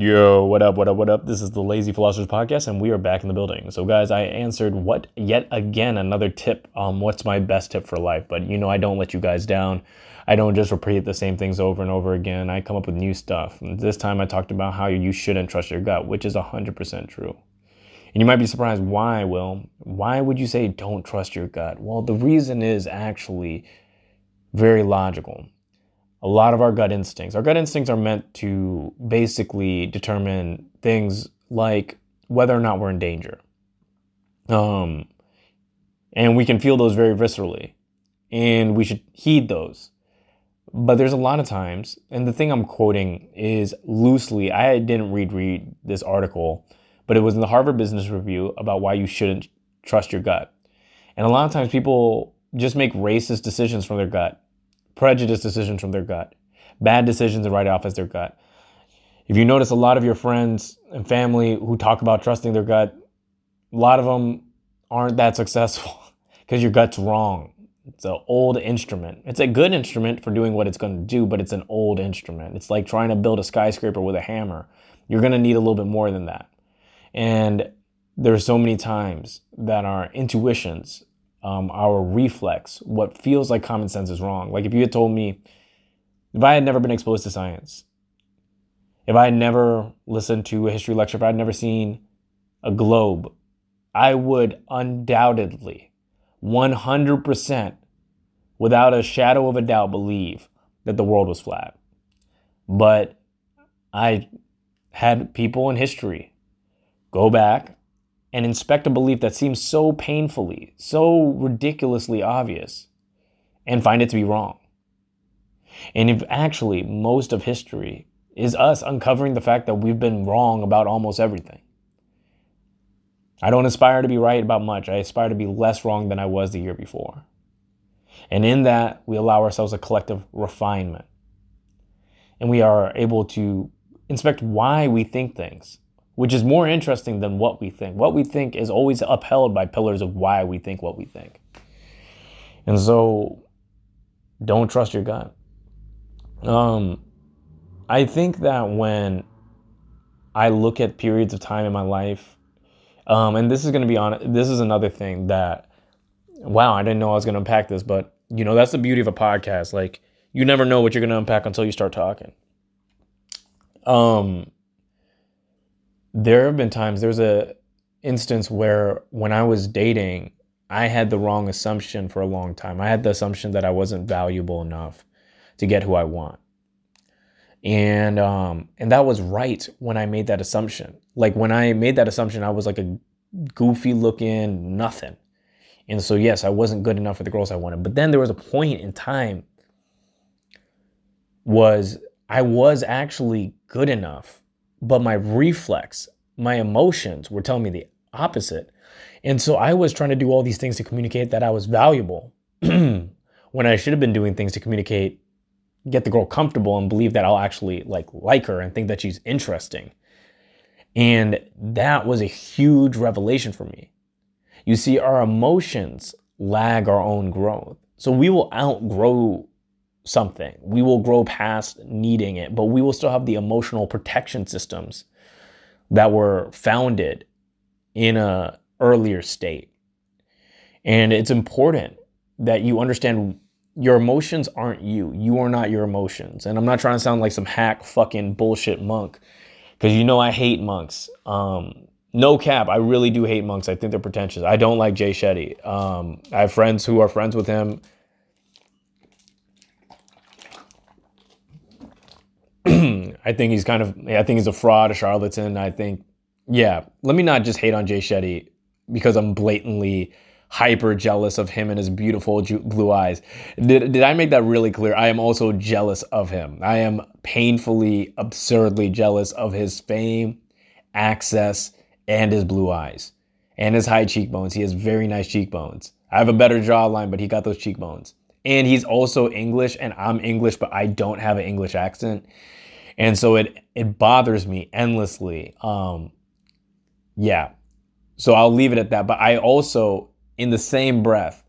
Yo, what up, what up, what up? This is the Lazy Philosophers Podcast, and we are back in the building. So, guys, I answered what yet again another tip. Um, what's my best tip for life? But you know, I don't let you guys down. I don't just repeat the same things over and over again. I come up with new stuff. And this time, I talked about how you shouldn't trust your gut, which is hundred percent true. And you might be surprised why, Will. Why would you say don't trust your gut? Well, the reason is actually very logical a lot of our gut instincts. Our gut instincts are meant to basically determine things like whether or not we're in danger. Um, and we can feel those very viscerally, and we should heed those. But there's a lot of times, and the thing I'm quoting is loosely. I didn't read read this article, but it was in the Harvard Business Review about why you shouldn't trust your gut. And a lot of times, people just make racist decisions from their gut prejudice decisions from their gut, bad decisions and write off as their gut. If you notice a lot of your friends and family who talk about trusting their gut, a lot of them aren't that successful because your gut's wrong. It's an old instrument. It's a good instrument for doing what it's going to do, but it's an old instrument. It's like trying to build a skyscraper with a hammer. You're going to need a little bit more than that. And there's so many times that our intuitions um, our reflex, what feels like common sense is wrong. Like if you had told me, if I had never been exposed to science, if I had never listened to a history lecture, if I had never seen a globe, I would undoubtedly, 100%, without a shadow of a doubt, believe that the world was flat. But I had people in history go back and inspect a belief that seems so painfully, so ridiculously obvious, and find it to be wrong. And if actually most of history is us uncovering the fact that we've been wrong about almost everything. I don't aspire to be right about much. I aspire to be less wrong than I was the year before. And in that, we allow ourselves a collective refinement. And we are able to inspect why we think things which is more interesting than what we think. What we think is always upheld by pillars of why we think what we think. And so don't trust your gut. Um, I think that when I look at periods of time in my life, um, and this is going to be on, this is another thing that, wow, I didn't know I was going to unpack this, but you know, that's the beauty of a podcast. Like, you never know what you're going to unpack until you start talking. Um, there have been times there's a instance where when I was dating, I had the wrong assumption for a long time. I had the assumption that I wasn't valuable enough to get who I want. And um and that was right when I made that assumption. Like when I made that assumption, I was like a goofy looking nothing. And so yes, I wasn't good enough for the girls I wanted. But then there was a point in time was I was actually good enough but my reflex, my emotions were telling me the opposite. And so I was trying to do all these things to communicate that I was valuable when I should have been doing things to communicate, get the girl comfortable and believe that I'll actually like like her and think that she's interesting. And that was a huge revelation for me. You see, our emotions lag our own growth. So we will outgrow something. We will grow past needing it, but we will still have the emotional protection systems that were founded in a earlier state. And it's important that you understand your emotions aren't you. You are not your emotions. And I'm not trying to sound like some hack fucking bullshit monk because you know I hate monks. Um, no cap, I really do hate monks. I think they're pretentious. I don't like Jay Shetty. Um, I have friends who are friends with him I think he's kind of, I think he's a fraud, a charlatan. I think, yeah, let me not just hate on Jay Shetty because I'm blatantly hyper jealous of him and his beautiful blue eyes. Did, did I make that really clear? I am also jealous of him. I am painfully, absurdly jealous of his fame, access, and his blue eyes and his high cheekbones. He has very nice cheekbones. I have a better jawline, but he got those cheekbones. And he's also English, and I'm English, but I don't have an English accent and so it it bothers me endlessly. Um, yeah, so I'll leave it at that. But I also, in the same breath,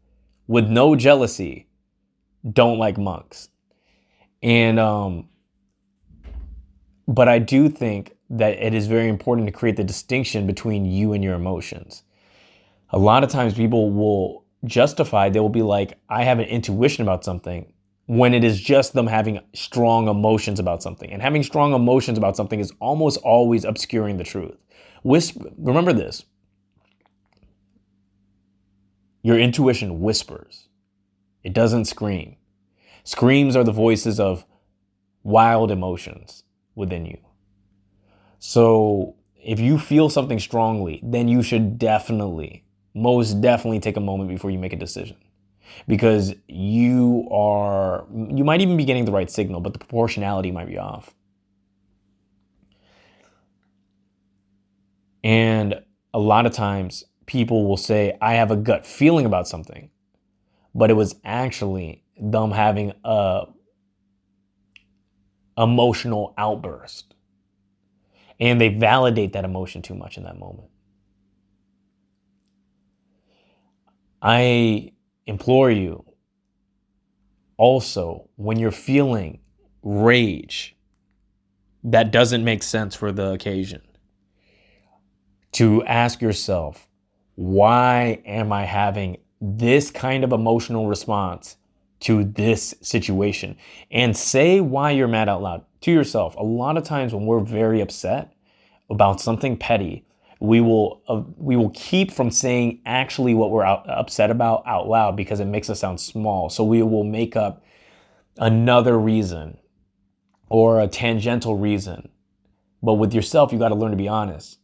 with no jealousy, don't like monks, and um, but I do think that it is very important to create the distinction between you and your emotions. A lot of times people will justify, they will be like, I have an intuition about something when it is just them having strong emotions about something. And having strong emotions about something is almost always obscuring the truth. Whisper, remember this your intuition whispers, it doesn't scream. Screams are the voices of wild emotions within you. So if you feel something strongly, then you should definitely, most definitely take a moment before you make a decision. Because you are, you might even be getting the right signal, but the proportionality might be off. And a lot of times people will say, I have a gut feeling about something, but it was actually them having a emotional outburst. And they validate that emotion too much in that moment. I implore you also, when you're feeling rage that doesn't make sense for the occasion, to ask yourself, why am I having this kind of emotional response to this situation and say why you're mad out loud to yourself. A lot of times when we're very upset about something petty, we will uh, we will keep from saying actually what we're out, upset about out loud because it makes us sound small. So we will make up another reason or a tangential reason. But with yourself, you got to learn to be honest.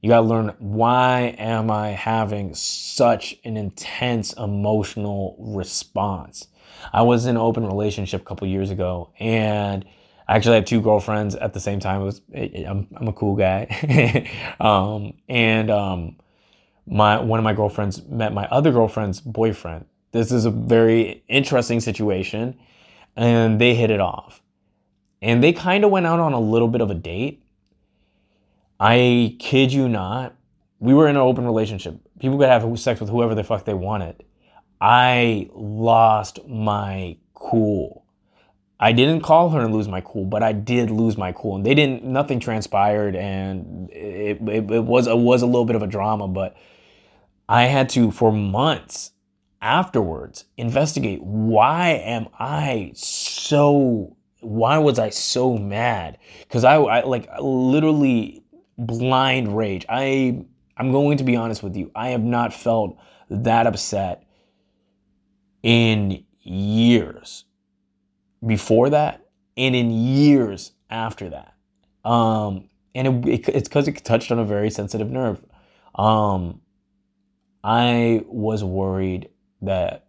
You got to learn why am I having such an intense emotional response? I was in an open relationship a couple years ago and I actually had two girlfriends at the same time. It was I'm, I'm a cool guy. um, and um, my one of my girlfriends met my other girlfriend's boyfriend. This is a very interesting situation and they hit it off. And they kind of went out on a little bit of a date I kid you not. We were in an open relationship. People could have sex with whoever the fuck they wanted. I lost my cool. I didn't call her and lose my cool, but I did lose my cool. And they didn't. Nothing transpired, and it, it, it was it was a little bit of a drama. But I had to for months afterwards investigate why am I so why was I so mad? Because I, I like literally blind rage. I I'm going to be honest with you. I have not felt that upset in years before that and in years after that. Um, and it, it, it's because it touched on a very sensitive nerve. Um, I was worried that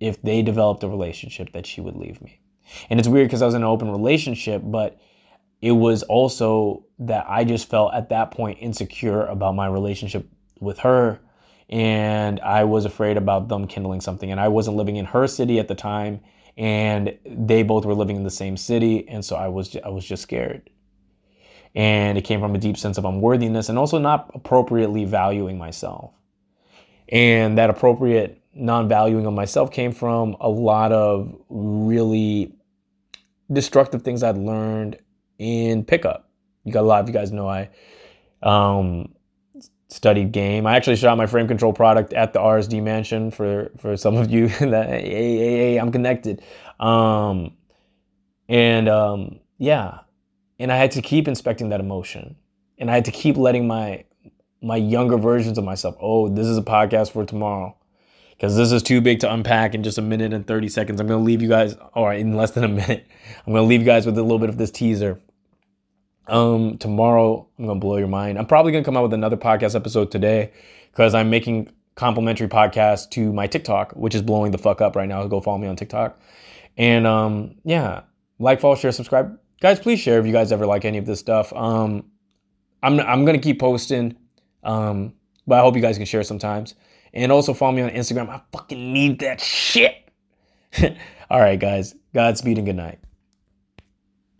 if they developed a relationship that she would leave me. And it's weird because I was in an open relationship, but it was also that I just felt at that point insecure about my relationship with her. And I was afraid about them kindling something. And I wasn't living in her city at the time. And they both were living in the same city. And so I was, I was just scared. And it came from a deep sense of unworthiness and also not appropriately valuing myself. And that appropriate non valuing of myself came from a lot of really destructive things I'd learned in pickup. You got a lot of you guys know I um, studied game. I actually shot my frame control product at the RSD mansion for for some of you that hey, hey, hey I'm connected. Um, and um, yeah, and I had to keep inspecting that emotion, and I had to keep letting my my younger versions of myself. Oh, this is a podcast for tomorrow because this is too big to unpack in just a minute and 30 seconds. I'm going to leave you guys, or in less than a minute, I'm going to leave you guys with a little bit of this teaser. Um, tomorrow I'm gonna blow your mind. I'm probably gonna come out with another podcast episode today because I'm making complimentary podcast to my TikTok, which is blowing the fuck up right now. Go follow me on TikTok. And um, yeah, like, follow, share, subscribe. Guys, please share if you guys ever like any of this stuff. Um, I'm I'm gonna keep posting. Um, but I hope you guys can share sometimes. And also follow me on Instagram. I fucking need that shit. All right, guys. Godspeed and good night.